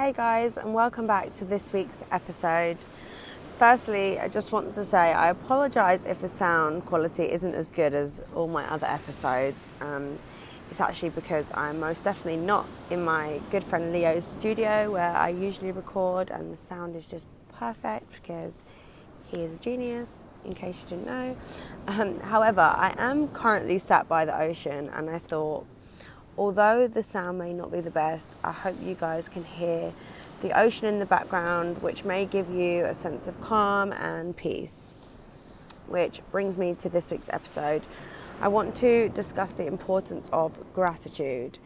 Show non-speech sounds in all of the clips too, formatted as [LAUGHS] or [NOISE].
Hey guys, and welcome back to this week's episode. Firstly, I just want to say I apologise if the sound quality isn't as good as all my other episodes. Um, it's actually because I'm most definitely not in my good friend Leo's studio where I usually record, and the sound is just perfect because he is a genius, in case you didn't know. Um, however, I am currently sat by the ocean, and I thought although the sound may not be the best, I hope you guys can hear the ocean in the background, which may give you a sense of calm and peace. Which brings me to this week's episode. I want to discuss the importance of gratitude.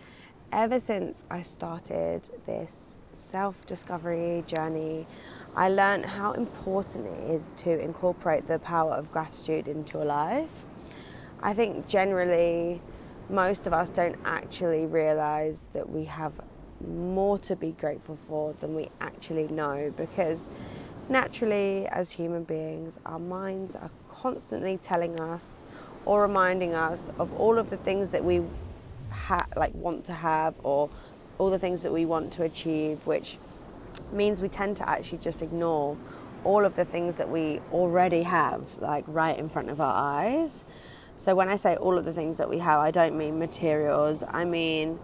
Ever since I started this self discovery journey, I learned how important it is to incorporate the power of gratitude into your life. I think generally, most of us don't actually realize that we have more to be grateful for than we actually know because naturally as human beings our minds are constantly telling us or reminding us of all of the things that we ha- like want to have or all the things that we want to achieve which means we tend to actually just ignore all of the things that we already have like right in front of our eyes so when I say all of the things that we have, I don't mean materials. I mean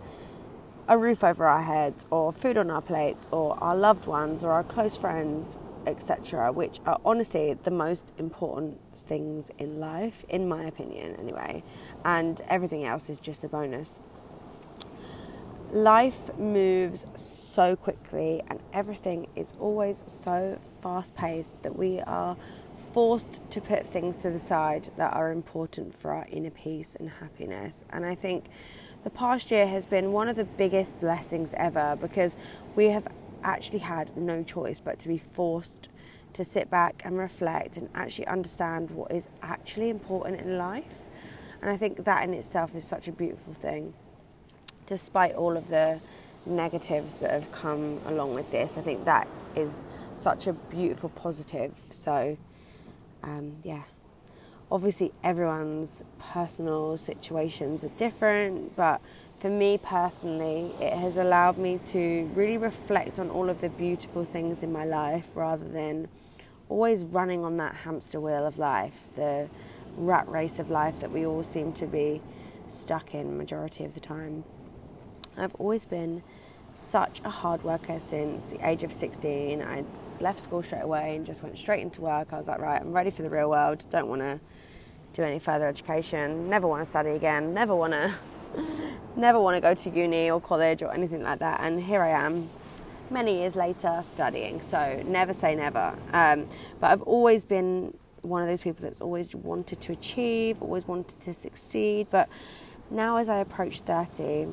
a roof over our heads, or food on our plates, or our loved ones, or our close friends, etc., which are honestly the most important things in life, in my opinion, anyway. And everything else is just a bonus. Life moves so quickly, and everything is always so fast paced that we are forced to put things to the side that are important for our inner peace and happiness. And I think the past year has been one of the biggest blessings ever because we have actually had no choice but to be forced to sit back and reflect and actually understand what is actually important in life. And I think that in itself is such a beautiful thing. Despite all of the negatives that have come along with this, I think that is such a beautiful positive. So, um, yeah, obviously everyone's personal situations are different, but for me personally, it has allowed me to really reflect on all of the beautiful things in my life rather than always running on that hamster wheel of life, the rat race of life that we all seem to be stuck in majority of the time. I've always been such a hard worker since the age of 16. I left school straight away and just went straight into work. I was like, right, I'm ready for the real world. Don't want to do any further education. Never want to study again. Never want to, [LAUGHS] never want to go to uni or college or anything like that. And here I am, many years later, studying. So never say never. Um, but I've always been one of those people that's always wanted to achieve, always wanted to succeed. But now, as I approach 30,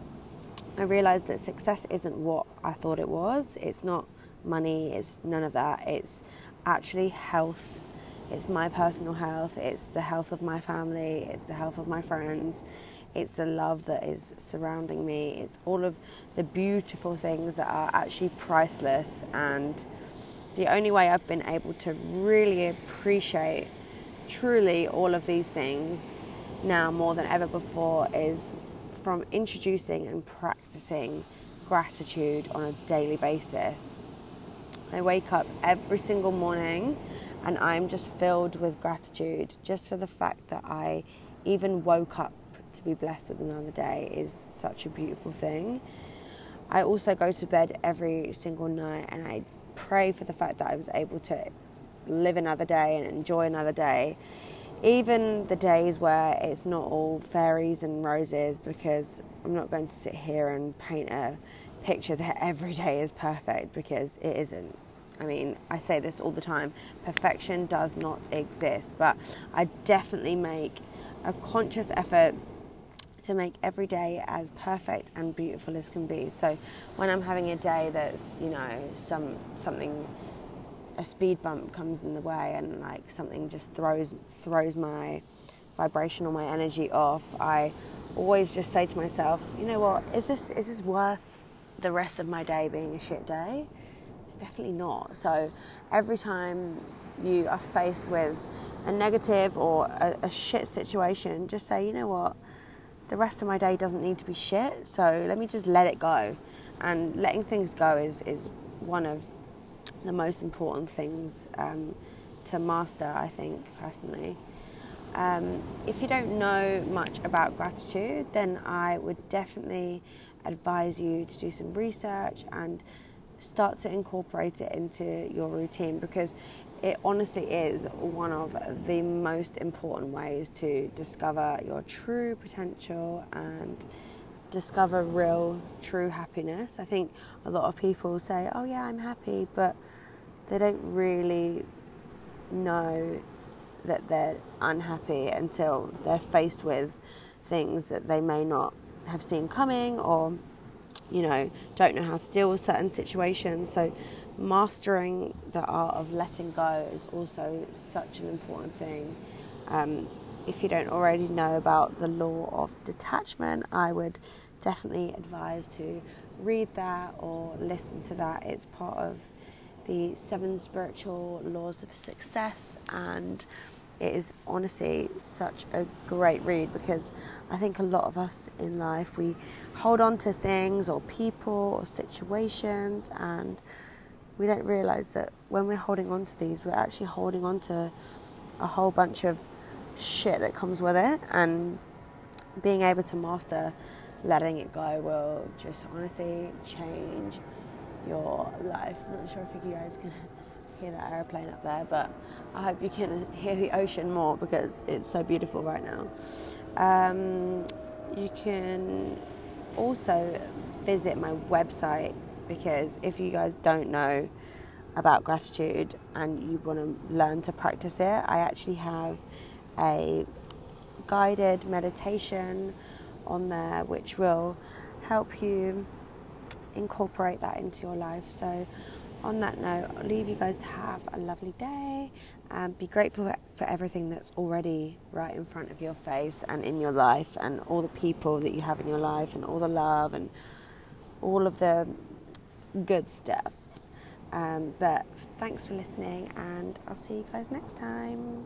I realised that success isn't what I thought it was. It's not money, it's none of that. It's actually health. It's my personal health, it's the health of my family, it's the health of my friends, it's the love that is surrounding me, it's all of the beautiful things that are actually priceless. And the only way I've been able to really appreciate truly all of these things now more than ever before is from introducing and practicing gratitude on a daily basis. I wake up every single morning and I'm just filled with gratitude just for the fact that I even woke up to be blessed with another day is such a beautiful thing. I also go to bed every single night and I pray for the fact that I was able to live another day and enjoy another day. Even the days where it's not all fairies and roses, because I'm not going to sit here and paint a picture that every day is perfect because it isn't. I mean, I say this all the time perfection does not exist, but I definitely make a conscious effort to make every day as perfect and beautiful as can be. So when I'm having a day that's, you know, some something a speed bump comes in the way and like something just throws throws my vibration or my energy off, I always just say to myself, you know what, is this is this worth the rest of my day being a shit day? It's definitely not. So every time you are faced with a negative or a, a shit situation, just say, you know what, the rest of my day doesn't need to be shit, so let me just let it go. And letting things go is, is one of the most important things um, to master, I think, personally. Um, if you don't know much about gratitude, then I would definitely advise you to do some research and start to incorporate it into your routine because it honestly is one of the most important ways to discover your true potential and discover real, true happiness. I think a lot of people say, Oh, yeah, I'm happy, but they don't really know that they're unhappy until they're faced with things that they may not have seen coming or you know don't know how to deal with certain situations so mastering the art of letting go is also such an important thing um, if you don't already know about the law of detachment i would definitely advise to read that or listen to that. It's part of the seven spiritual laws of success and it is honestly such a great read because I think a lot of us in life we hold on to things or people or situations and we don't realize that when we're holding on to these we're actually holding on to a whole bunch of shit that comes with it and being able to master letting it go will just honestly change your life. I'm not sure if you guys can [LAUGHS] hear that aeroplane up there, but I hope you can [LAUGHS] hear the ocean more because it's so beautiful right now. Um, you can also visit my website because if you guys don't know about gratitude and you want to learn to practice it, I actually have a guided meditation on there which will help you incorporate that into your life. So on that note, I'll leave you guys to have a lovely day and be grateful for everything that's already right in front of your face and in your life, and all the people that you have in your life, and all the love and all of the good stuff. Um, but thanks for listening, and I'll see you guys next time.